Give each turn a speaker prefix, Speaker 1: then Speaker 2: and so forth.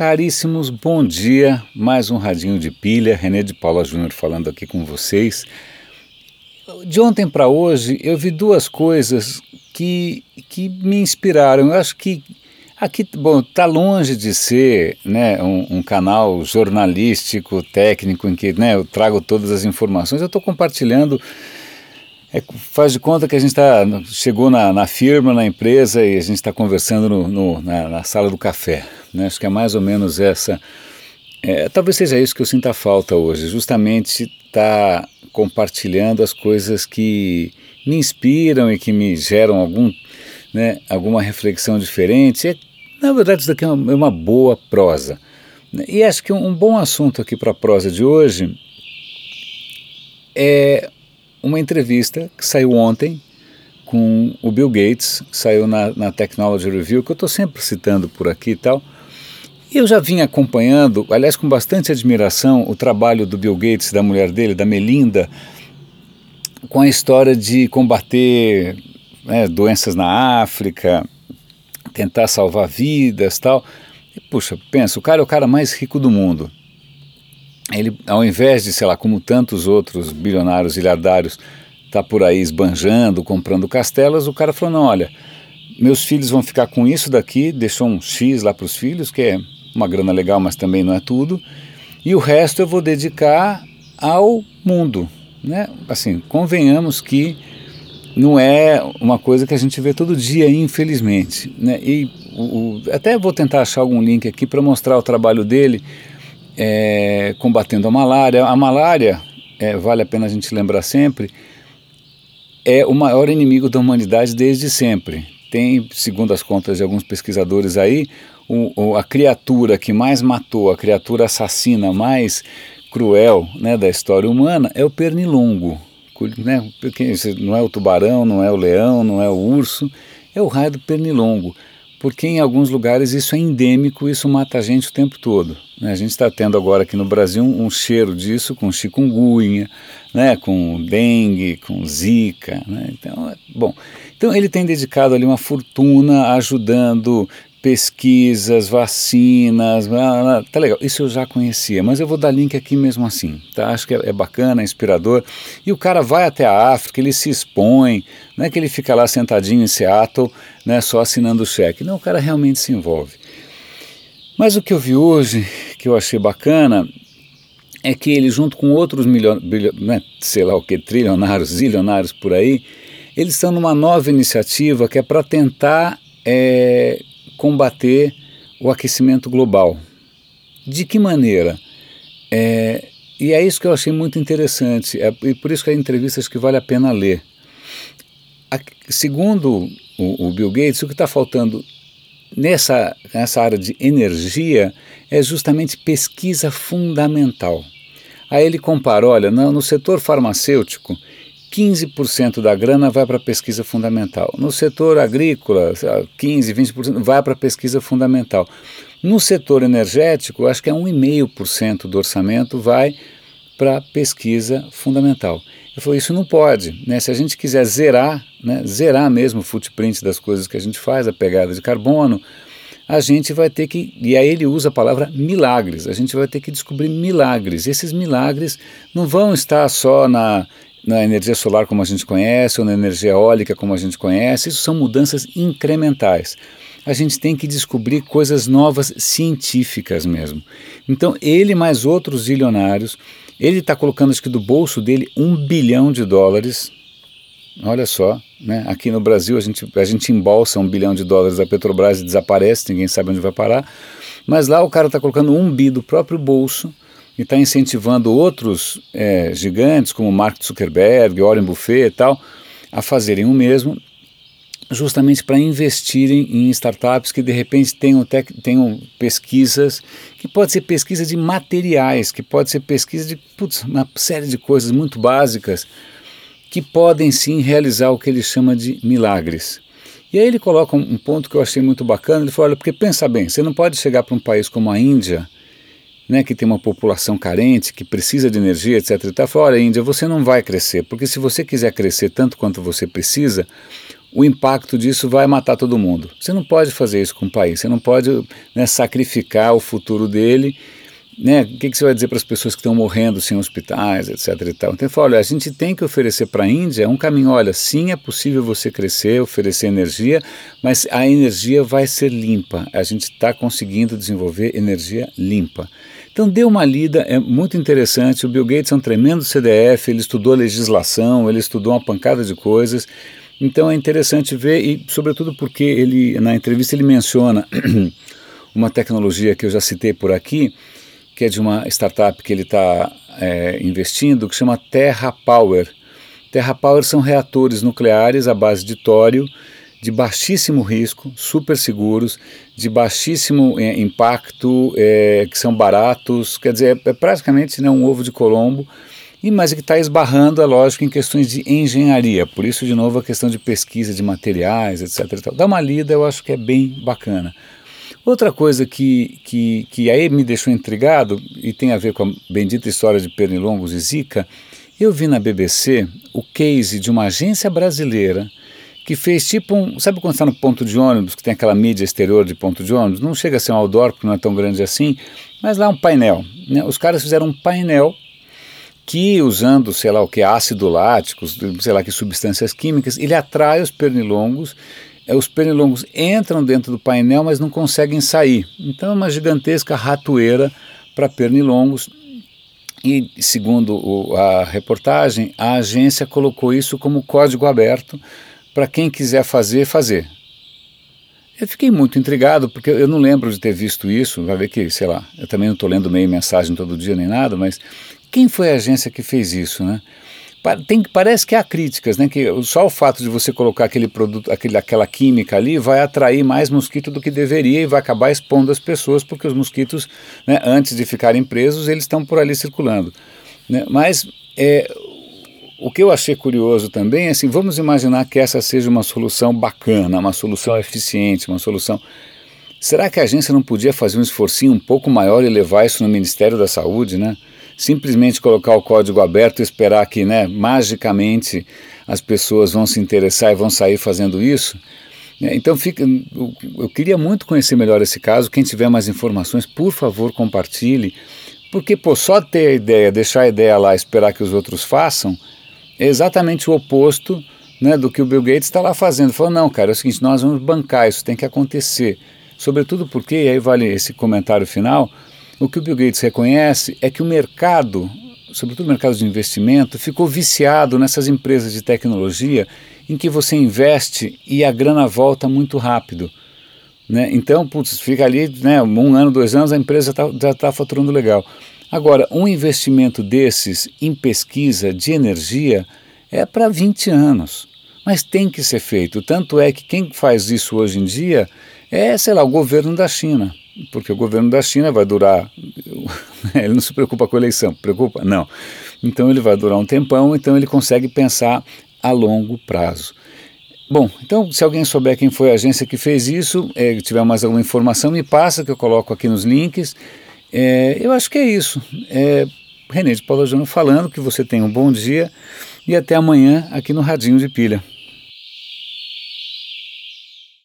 Speaker 1: Caríssimos, bom dia. Mais um radinho de pilha. René de Paula Júnior falando aqui com vocês. De ontem para hoje eu vi duas coisas que, que me inspiraram. Eu acho que aqui, bom, está longe de ser né, um, um, canal jornalístico, técnico, em que né, eu trago todas as informações. Eu estou compartilhando é, faz de conta que a gente tá, chegou na, na firma, na empresa e a gente está conversando no, no, na, na, sala do café. Né? Acho que é mais ou menos essa. É, talvez seja isso que eu sinta falta hoje, justamente estar tá compartilhando as coisas que me inspiram e que me geram algum, né, alguma reflexão diferente. É, na verdade, isso daqui é uma, é uma boa prosa. E acho que um, um bom assunto aqui para a prosa de hoje é uma entrevista que saiu ontem com o Bill Gates, saiu na, na Technology Review, que eu estou sempre citando por aqui e tal. Eu já vim acompanhando, aliás, com bastante admiração, o trabalho do Bill Gates, da mulher dele, da Melinda, com a história de combater né, doenças na África, tentar salvar vidas tal. E, puxa, pensa, o cara é o cara mais rico do mundo ele, ao invés de, sei lá, como tantos outros bilionários ilhardários, tá por aí esbanjando, comprando castelas, o cara falou, não, olha, meus filhos vão ficar com isso daqui, deixou um X lá para os filhos, que é uma grana legal, mas também não é tudo, e o resto eu vou dedicar ao mundo, né? Assim, convenhamos que não é uma coisa que a gente vê todo dia, infelizmente, né? E o, o, até vou tentar achar algum link aqui para mostrar o trabalho dele, é, combatendo a malária. A malária, é, vale a pena a gente lembrar sempre, é o maior inimigo da humanidade desde sempre. Tem, segundo as contas de alguns pesquisadores aí, o, a criatura que mais matou, a criatura assassina mais cruel né, da história humana é o pernilongo. Né? Não é o tubarão, não é o leão, não é o urso, é o raio do pernilongo porque em alguns lugares isso é endêmico, isso mata a gente o tempo todo. Né? A gente está tendo agora aqui no Brasil um, um, cheiro disso com chikungunya, né? com dengue, com zika. Né? Então, é, bom, então ele tem dedicado ali uma fortuna ajudando pesquisas, vacinas, tá legal. Isso eu já conhecia, mas eu vou dar link aqui mesmo assim, tá? Acho que é, é, bacana, é inspirador. E o cara vai até a África, ele se expõe, não é que ele fica lá sentadinho em Seattle, né, só assinando o cheque. Não, o cara realmente se envolve. Mas o que eu vi hoje, que eu achei bacana, é que ele, junto com outros milionários, né, sei lá o que, trilionários, zilionários por aí, eles estão numa nova iniciativa que é para tentar é, combater o aquecimento global. De que maneira? É, e é isso que eu achei muito interessante, é, e por isso que a entrevista acho que vale a pena ler. A, segundo o, o, Bill Gates, o que está faltando nessa, nessa área de energia é justamente pesquisa fundamental. Aí ele compara, olha, no, no setor farmacêutico, 15% da grana vai para a pesquisa fundamental. No setor agrícola, 15%, 20% vai para a pesquisa fundamental. No setor energético, acho que é 1,5% do orçamento vai para pesquisa fundamental. Eu falei, isso não pode. Né? Se a gente quiser zerar, né, zerar mesmo o footprint das coisas que a gente faz, a pegada de carbono, a gente vai ter que, e aí ele usa a palavra milagres, a gente vai ter que descobrir milagres. E esses milagres não vão estar só na na energia solar como a gente conhece ou na energia eólica como a gente conhece, isso são mudanças incrementais. A gente tem que descobrir coisas novas científicas mesmo. Então, ele mais outros bilionários, ele está colocando acho que do bolso dele um bilhão de dólares. Olha só, né? aqui no Brasil a gente, a gente embolsa um bilhão de dólares da Petrobras e desaparece, ninguém sabe onde vai parar. Mas lá o cara está colocando um bi do próprio bolso e está incentivando outros é, gigantes, como Mark Zuckerberg, Warren Buffet e tal, a fazerem o mesmo, justamente para investirem em startups que de repente tenham, tenham pesquisas, que pode ser pesquisa de materiais, que pode ser pesquisa de putz, uma série de coisas muito básicas, que podem sim realizar o que ele chama de milagres. E aí ele coloca um, um ponto que eu achei muito bacana, ele falou, olha, porque pensa bem, você não pode chegar para um país como a Índia, né, que tem uma população carente, que precisa de energia, etc. E tal, fala, olha, Índia, você não vai crescer, porque se você quiser crescer tanto quanto você precisa, o impacto disso vai matar todo mundo. Você não pode fazer isso com o país, você não pode né, sacrificar o futuro dele. Né? O que, que você vai dizer para as pessoas que estão morrendo sem hospitais, etc. E tal? Então, ele fala, olha, a gente tem que oferecer para a Índia um caminho. Olha, sim, é possível você crescer, oferecer energia, mas a energia vai ser limpa. A gente está conseguindo desenvolver energia limpa. Então dê uma lida, é muito interessante. O Bill Gates é um tremendo CDF, ele estudou legislação, ele estudou uma pancada de coisas. Então é interessante ver e, sobretudo, porque ele na entrevista ele menciona uma tecnologia que eu já citei por aqui, que é de uma startup que ele está é, investindo, que chama Terra Power. Terra Power são reatores nucleares à base de tório, de baixíssimo risco, super seguros, de baixíssimo é, impacto, é, que são baratos, quer dizer, é, é praticamente né, um ovo de Colombo e mas que está esbarrando, é lógico, em questões de engenharia. Por isso, de novo, a questão de pesquisa de materiais, etc. Dá uma lida, eu acho que é bem bacana. Outra coisa que, que, que aí me deixou intrigado, e tem a ver com a bendita história de pernilongos e zika, eu vi na BBC o case de uma agência brasileira que fez tipo um. Sabe quando está no ponto de ônibus, que tem aquela mídia exterior de ponto de ônibus? Não chega a ser um outdoor, porque não é tão grande assim, mas lá um painel. Né? Os caras fizeram um painel que usando, sei lá o que, ácido láticos, sei lá que substâncias químicas, ele atrai os pernilongos, eh, os pernilongos entram dentro do painel, mas não conseguem sair. Então é uma gigantesca ratoeira para pernilongos. E segundo o, a reportagem, a agência colocou isso como código aberto para quem quiser fazer, fazer. Eu fiquei muito intrigado, porque eu não lembro de ter visto isso, vai ver que, sei lá, eu também não estou lendo meio mensagem todo dia nem nada, mas quem foi a agência que fez isso, né? Tem, parece que há críticas, né? Que só o fato de você colocar aquele produto, aquele, aquela química ali, vai atrair mais mosquito do que deveria e vai acabar expondo as pessoas, porque os mosquitos, né, antes de ficarem presos, eles estão por ali circulando. Né? Mas é, o que eu achei curioso também é assim, vamos imaginar que essa seja uma solução bacana, uma solução eficiente, uma solução. Será que a agência não podia fazer um esforcinho um pouco maior e levar isso no Ministério da Saúde, né? simplesmente colocar o código aberto e esperar que, né, magicamente as pessoas vão se interessar e vão sair fazendo isso. É, então fica, eu queria muito conhecer melhor esse caso. Quem tiver mais informações, por favor, compartilhe, porque pô, só ter a ideia, deixar a ideia lá, esperar que os outros façam, é exatamente o oposto né, do que o Bill Gates está lá fazendo. Falou, não, cara, é o seguinte, nós vamos bancar, isso tem que acontecer. Sobretudo porque, e aí vale esse comentário final, o que o Bill Gates reconhece é que o mercado, sobretudo o mercado de investimento, ficou viciado nessas empresas de tecnologia em que você investe e a grana volta muito rápido. Né? Então, putz, fica ali né, um ano, dois anos, a empresa tá, já está faturando legal. Agora, um investimento desses em pesquisa de energia é para 20 anos, mas tem que ser feito. Tanto é que quem faz isso hoje em dia é, sei lá, o governo da China porque o governo da China vai durar. Ele não se preocupa com a eleição, preocupa? Não. Então ele vai durar um tempão, então ele consegue pensar a longo prazo. Bom, então se alguém souber quem foi a agência que fez isso, é, tiver mais alguma informação, me passa que eu coloco aqui nos links. É, eu acho que é isso. É, René de Paula Júnior falando que você tenha um bom dia e até amanhã aqui no Radinho de Pilha.